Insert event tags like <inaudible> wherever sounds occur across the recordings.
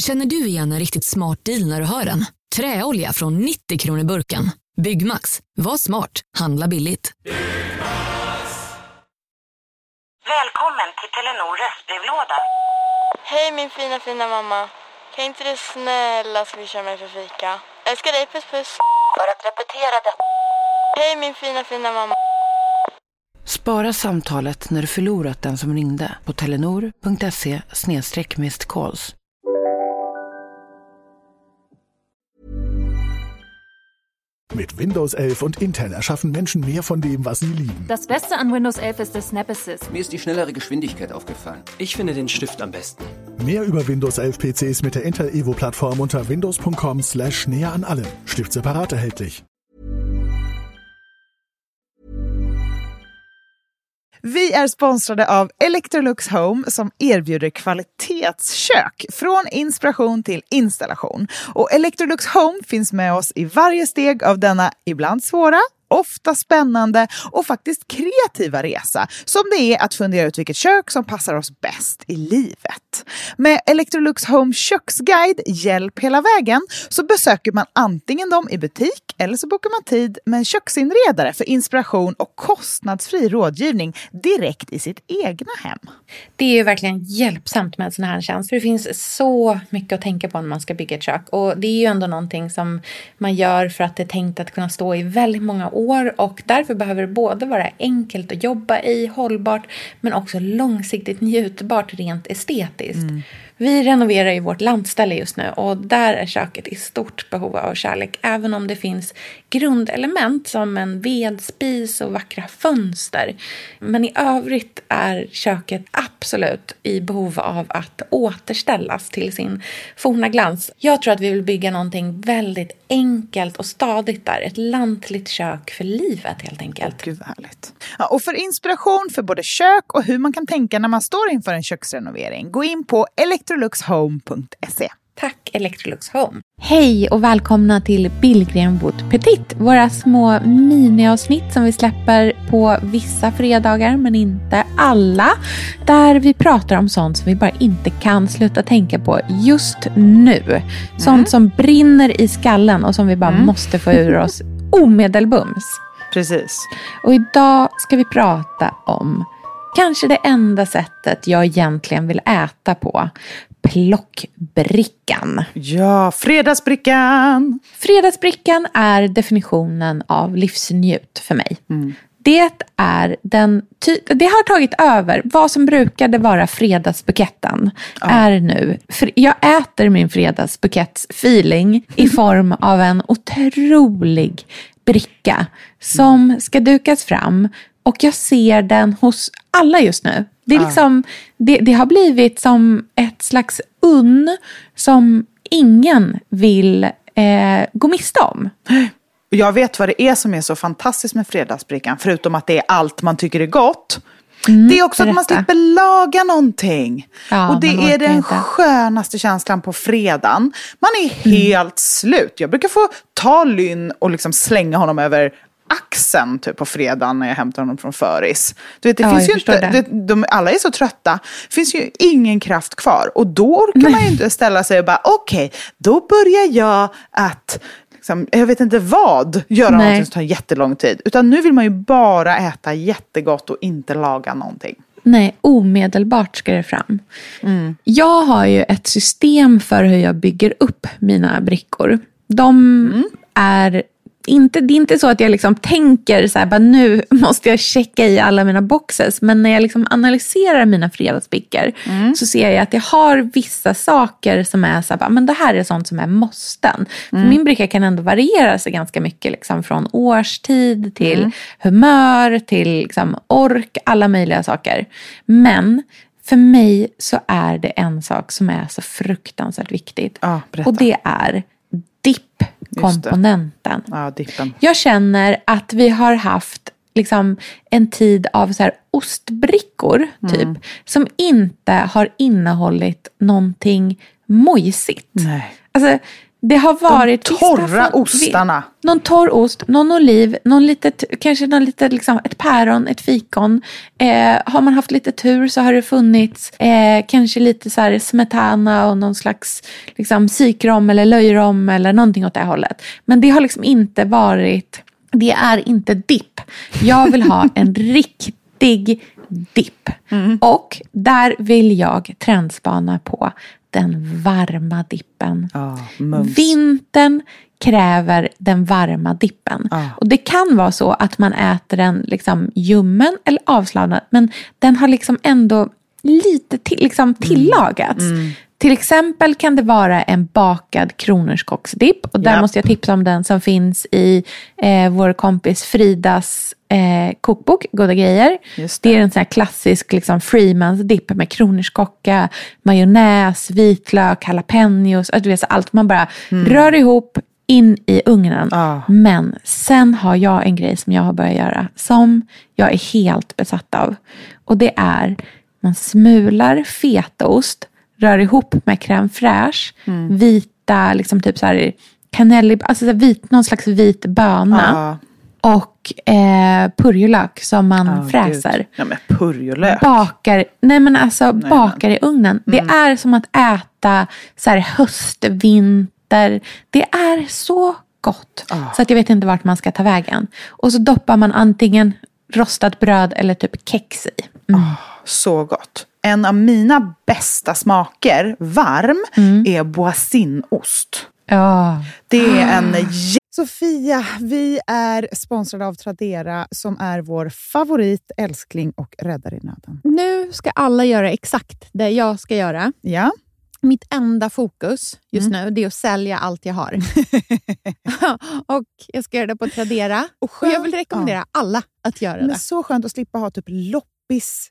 Känner du igen en riktigt smart deal när du hör den? Träolja från 90 kronor burken. Byggmax. Var smart. Handla billigt. Välkommen till Telenor röstbrevlåda. Hej min fina fina mamma. Kan inte du snälla swisha mig för fika? Älskar dig, puss puss. För att repetera detta. Hej min fina fina mamma. Spara samtalet när du förlorat den som ringde på telenor.se calls. Mit Windows 11 und Intel erschaffen Menschen mehr von dem, was sie lieben. Das Beste an Windows 11 ist der Snap Assist. Mir ist die schnellere Geschwindigkeit aufgefallen. Ich finde den Stift am besten. Mehr über Windows 11 PCs mit der Intel Evo Plattform unter windows.com slash näher an allem. Stift separat erhältlich. Vi är sponsrade av Electrolux Home som erbjuder kvalitetskök från inspiration till installation. Och Electrolux Home finns med oss i varje steg av denna ibland svåra ofta spännande och faktiskt kreativa resa som det är att fundera ut vilket kök som passar oss bäst i livet. Med Electrolux Home köksguide Hjälp hela vägen så besöker man antingen dem i butik eller så bokar man tid med en köksinredare för inspiration och kostnadsfri rådgivning direkt i sitt egna hem. Det är ju verkligen hjälpsamt med en sån här tjänst för Det finns så mycket att tänka på när man ska bygga ett kök och det är ju ändå någonting som man gör för att det är tänkt att kunna stå i väldigt många år och därför behöver det både vara enkelt att jobba i, hållbart men också långsiktigt njutbart rent estetiskt. Mm. Vi renoverar ju vårt lantställe just nu och där är köket i stort behov av kärlek även om det finns grundelement som en vedspis och vackra fönster. Men i övrigt är köket absolut i behov av att återställas till sin forna glans. Jag tror att vi vill bygga någonting väldigt enkelt och stadigt där. Ett lantligt kök för livet helt enkelt. Gud vad härligt. Ja, och för inspiration för både kök och hur man kan tänka när man står inför en köksrenovering, gå in på electroluxhome.se. Tack Electrolux Home. Hej och välkomna till Billgren Wood Petit. Våra små miniavsnitt som vi släpper på vissa fredagar men inte alla. Där vi pratar om sånt som vi bara inte kan sluta tänka på just nu. Sånt mm. som brinner i skallen och som vi bara mm. måste få ur oss omedelbums. <laughs> Precis. Och idag ska vi prata om Kanske det enda sättet jag egentligen vill äta på plockbrickan. Ja, fredagsbrickan! Fredagsbrickan är definitionen av livsnjut för mig. Mm. Det är den det har tagit över. Vad som brukade vara fredagsbuketten ja. är nu. För jag äter min fredagsbukettsfeeling i <laughs> form av en otrolig bricka som ska dukas fram och jag ser den hos alla just nu. Det, är liksom, det, det har blivit som ett slags unn som ingen vill eh, gå miste om. Jag vet vad det är som är så fantastiskt med fredagsbrickan, förutom att det är allt man tycker är gott. Mm, det är också berätta. att man slipper laga någonting. Ja, och det är den inte. skönaste känslan på fredagen. Man är mm. helt slut. Jag brukar få ta Lynn och liksom slänga honom över axeln typ på fredagen när jag hämtar honom från föris. Du vet, det ja, finns ju inte, det. Det, de, alla är så trötta. Det finns ju ingen kraft kvar. Och då orkar Nej. man ju inte ställa sig och bara okej, okay, då börjar jag att liksom, jag vet inte vad, göra Nej. någonting som tar jättelång tid. Utan nu vill man ju bara äta jättegott och inte laga någonting. Nej, omedelbart ska det fram. Mm. Jag har ju ett system för hur jag bygger upp mina brickor. De mm. är inte, det är inte så att jag liksom tänker så här, bara nu måste jag checka i alla mina boxes. Men när jag liksom analyserar mina fredagsbrickor mm. så ser jag att jag har vissa saker som är så här, bara, men det här är sånt som är måsten. Mm. För min bricka kan ändå variera sig ganska mycket liksom, från årstid till mm. humör till liksom, ork, alla möjliga saker. Men för mig så är det en sak som är så fruktansvärt viktigt. Ah, och det är dippkomponenten. Ja, Jag känner att vi har haft liksom en tid av så här ostbrickor typ. Mm. Som inte har innehållit någonting mojsigt. Nej. Alltså, Det har varit... De torra ostarna. Någon torr ost, någon oliv, någon litet, kanske någon litet, liksom, ett päron, ett fikon. Eh, har man haft lite tur så har det funnits eh, kanske lite så här smetana och någon slags liksom, sikrom eller löjrom eller någonting åt det hållet. Men det har liksom inte varit, det är inte dipp. Jag vill ha en <laughs> riktig dipp. Mm. Och där vill jag trendspana på den varma dippen. Ah, Vintern kräver den varma dippen. Ah. Och det kan vara så att man äter den liksom ljummen eller avslappnad. Men den har liksom ändå lite till, liksom tillagats. Mm. Mm. Till exempel kan det vara en bakad kronärtskocksdipp. Och där yep. måste jag tipsa om den som finns i eh, vår kompis Fridas eh, kokbok, Goda grejer. Det. det. är en sån här klassisk liksom, Freemans dipp med kronärtskocka, majonnäs, vitlök, jalapenos. Alltså, allt man bara mm. rör ihop in i ugnen. Ah. Men sen har jag en grej som jag har börjat göra som jag är helt besatt av. Och det är man smular fetaost rör ihop med crème fraîche, mm. vita, liksom typ så här kanelli, alltså så vit, någon slags vit böna. Ah. Och eh, purjolök som man oh, fräser. Ja, men purjolök. Bakar, nej men alltså nej, bakar men. i ugnen. Mm. Det är som att äta så här höst, vinter. Det är så gott. Oh. Så att jag vet inte vart man ska ta vägen. Och så doppar man antingen rostat bröd eller typ kex i. Mm. Oh, så gott. En av mina bästa smaker, varm, mm. är boisinost. Ja. Det är en Sofia, vi är sponsrade av Tradera som är vår favorit, älskling och räddare i nöden. Nu ska alla göra exakt det jag ska göra. Ja. Mitt enda fokus just mm. nu det är att sälja allt jag har. <laughs> och Jag ska göra det på Tradera. Och, och jag vill rekommendera ja. alla att göra Men det. Så skönt att slippa ha typ loppis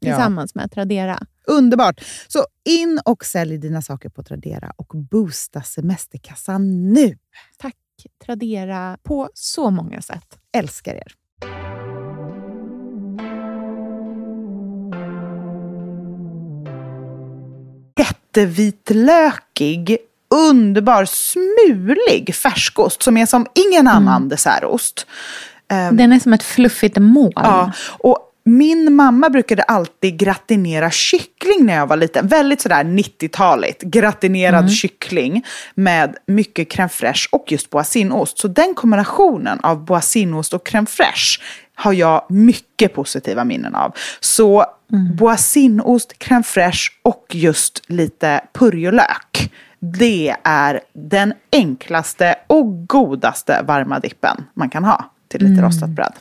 tillsammans ja. med Tradera. Underbart! Så in och sälj dina saker på Tradera och boosta semesterkassan nu. Tack Tradera på så många sätt. Älskar er. Jättevitlökig, underbar, smulig färskost som är som ingen annan mm. dessertost. Den är som ett fluffigt moln. Ja, och min mamma brukade alltid gratinera kyckling när jag var liten. Väldigt sådär 90-taligt. Gratinerad mm. kyckling med mycket crème fraîche och just boisinost. Så den kombinationen av boisinost och crème fraîche har jag mycket positiva minnen av. Så mm. boisinost, crème fraîche och just lite purjolök. Det är den enklaste och godaste varma dippen man kan ha till lite mm. rostat bröd.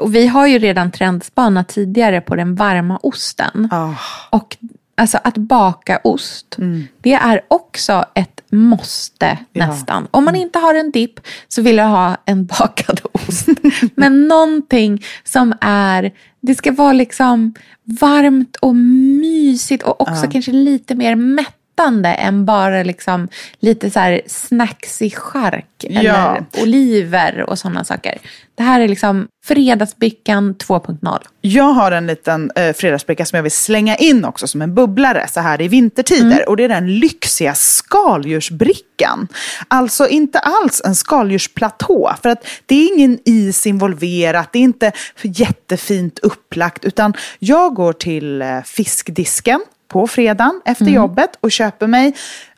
Och vi har ju redan trendspanat tidigare på den varma osten. Oh. Och alltså att baka ost, mm. det är också ett måste ja. nästan. Om man inte har en dipp så vill jag ha en <laughs> bakad ost. Men någonting som är, det ska vara liksom varmt och mysigt och också ja. kanske lite mer mätt mättande än bara liksom lite så här snacksig chark ja. eller oliver och sådana saker. Det här är liksom fredagsbrickan 2.0. Jag har en liten eh, fredagsbricka som jag vill slänga in också som en bubblare så här i vintertider. Mm. Och det är den lyxiga skaldjursbrickan. Alltså inte alls en skaldjursplatå. För att det är ingen is involverat, det är inte jättefint upplagt. Utan jag går till eh, fiskdisken på fredagen efter mm. jobbet och köper mig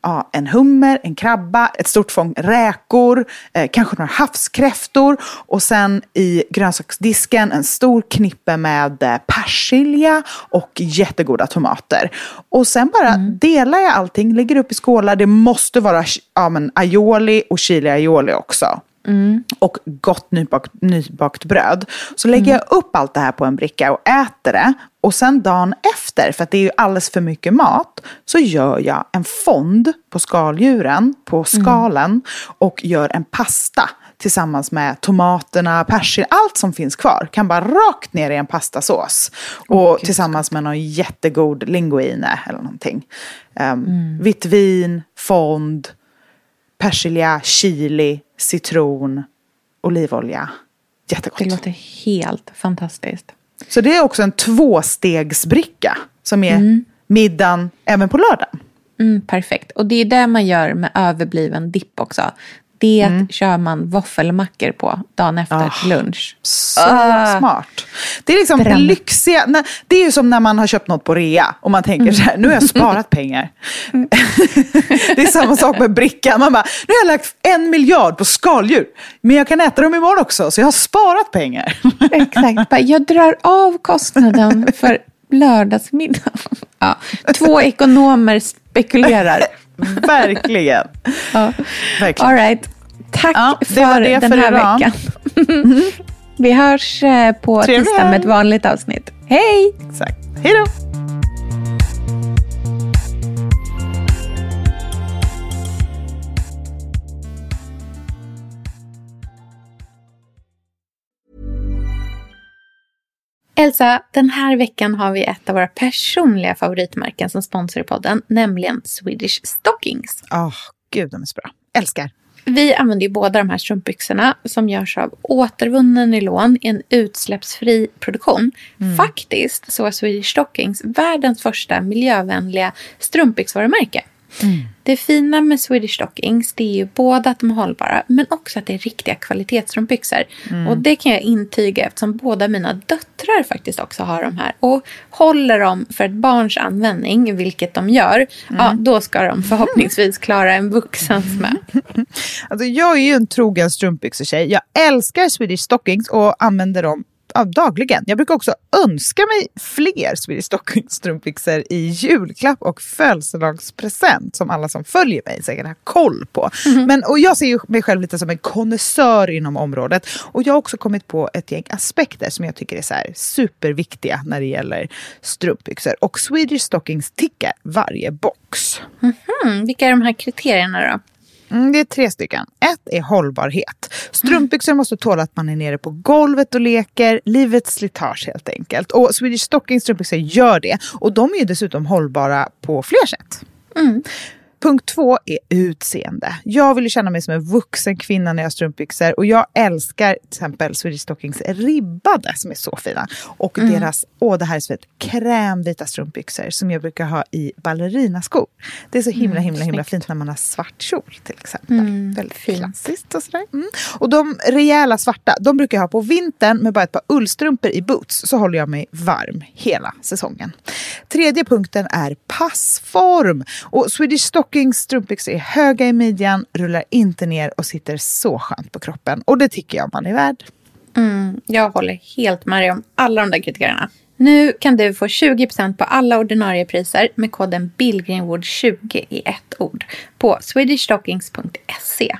ja, en hummer, en krabba, ett stort fång räkor, eh, kanske några havskräftor och sen i grönsaksdisken en stor knippe med eh, persilja och jättegoda tomater. Och sen bara mm. delar jag allting, lägger upp i skålar. Det måste vara ja, men, aioli och chili aioli också. Mm. Och gott nybakt, nybakt bröd. Så lägger mm. jag upp allt det här på en bricka och äter det. Och sen dagen efter, för att det är ju alldeles för mycket mat, så gör jag en fond på skaldjuren, på mm. skalen, mm. och gör en pasta tillsammans med tomaterna, persilja, allt som finns kvar kan bara rakt ner i en pastasås. Och oh, tillsammans med någon jättegod linguine eller någonting. Um. Vitt vin, fond, persilja, chili, citron, olivolja. Jättegott. Det låter helt fantastiskt. Så det är också en tvåstegsbricka som är mm. middagen även på lördagen. Mm, perfekt. Och det är det man gör med överbliven dipp också. Det mm. kör man våffelmackor på dagen efter oh, lunch. Så uh, smart. Det är liksom det lyxiga. Det är ju som när man har köpt något på rea och man tänker mm. så här, nu har jag sparat pengar. <laughs> det är samma sak med brickan. Man bara, nu har jag lagt en miljard på skaldjur. Men jag kan äta dem imorgon också, så jag har sparat pengar. <laughs> Exakt. Jag drar av kostnaden <laughs> för lördagsmiddag. Ja. Två ekonomer spekulerar. Verkligen. Ja. Verkligen. All right. Tack ja, för det den här idag. veckan. Mm. <laughs> Vi hörs eh, på Trevlig tisdag med ett vanligt avsnitt. Hej! Exakt. Hej då! Elsa, den här veckan har vi ett av våra personliga favoritmärken som sponsor i podden, nämligen Swedish Stockings. Åh, oh, gud de är så bra. Älskar. Vi använder ju båda de här strumpbyxorna som görs av återvunnen nylon i en utsläppsfri produktion. Mm. Faktiskt så är Swedish Stockings världens första miljövänliga strumpbyxvarumärke. Mm. Det fina med Swedish Stockings det är ju både att de är hållbara men också att det är riktiga kvalitetsstrumpbyxor. Mm. Och det kan jag intyga eftersom båda mina döttrar faktiskt också har de här. Och håller de för ett barns användning, vilket de gör, mm. ja då ska de förhoppningsvis klara en vuxens <laughs> med. Alltså jag är ju en trogen strumpbyxor-tjej. Jag älskar Swedish Stockings och använder dem ja, dagligen. Jag brukar också önska mig fler Swedish Stocking strumpbyxor i julklapp och födelsedagspresent som alla som följer mig säkert har koll på. Mm. Men, och jag ser ju mig själv lite som en konnässör inom området och jag har också kommit på ett gäng aspekter som jag tycker är så superviktiga när det gäller strumpbyxor. Och Swedish Stockings tickar varje box. Mm -hmm. Vilka är de här kriterierna då? Mm, det är tre stycken. Ett är hållbarhet. Strumpbyxor måste tåla att man är nere på golvet och leker. Livets slitage helt enkelt. Och Swedish Stocking strumpbyxor gör det. Och de är ju dessutom hållbara på fler sätt. Mm. Punkt två är utseende. Jag vill känna mig som en vuxen kvinna när jag har strumpbyxor. Och jag älskar till exempel Swedish Stockings ribbade som är så fina. Och mm. deras, åh det här är så fint, krämvita strumpbyxor som jag brukar ha i ballerinaskor. Det är så himla himla himla fint när man har svart kjol till exempel. Mm, Väldigt fint. klassiskt och sådär. Mm. Och de rejäla svarta, de brukar jag ha på vintern med bara ett par ullstrumpor i boots. Så håller jag mig varm hela säsongen. Tredje punkten är passform. Och Swedish Stockings strumpbyxor är höga i midjan, rullar inte ner och sitter så skönt på kroppen. Och det tycker jag man är värd. Mm, jag håller helt med dig om alla de där kriterierna. Nu kan du få 20% på alla ordinarie priser med koden BILLGRENWOOD20 i ett ord på swedishstockings.se.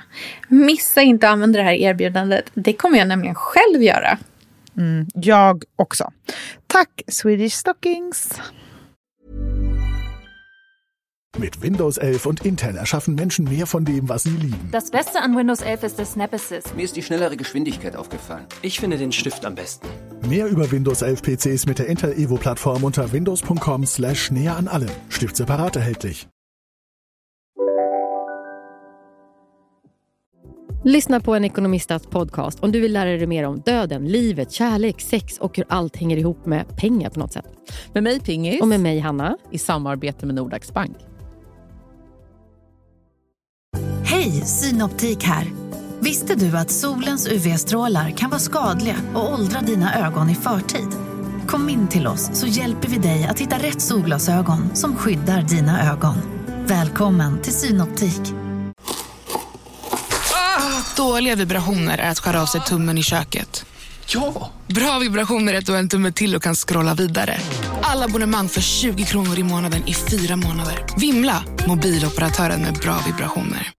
Missa inte att använda det här erbjudandet. Det kommer jag nämligen själv göra. Mm, jag också. Tack Swedish Stockings! Mit Windows 11 und Intel erschaffen Menschen mehr von dem, was sie lieben. Das Beste an Windows 11 ist der Snap Assist. Mir ist die schnellere Geschwindigkeit aufgefallen. Ich finde den Stift am besten. Mehr über Windows 11 PCs mit der Intel Evo Plattform unter windows.com slash näher an allem. Stift separat erhältlich. Lyssna på en ekonomistats podcast om du vill lära dig mer om döden, livet, kärlek, sex och hur allt hänger ihop med pengar på något sätt. Med mig Pingis. Och med mig Hanna. I samarbete med Nordax Bank. Hej, Synoptik här. Visste du att solens UV-strålar kan vara skadliga och åldra dina ögon i förtid? Kom in till oss så hjälper vi dig att hitta rätt solglasögon som skyddar dina ögon. Välkommen till Synoptik. Ah, dåliga vibrationer är att skära av sig tummen i köket. Ja! Bra vibrationer är att du har en tumme till och kan scrolla vidare. Alla abonnemang för 20 kronor i månaden i fyra månader. Vimla! Mobiloperatören med bra vibrationer.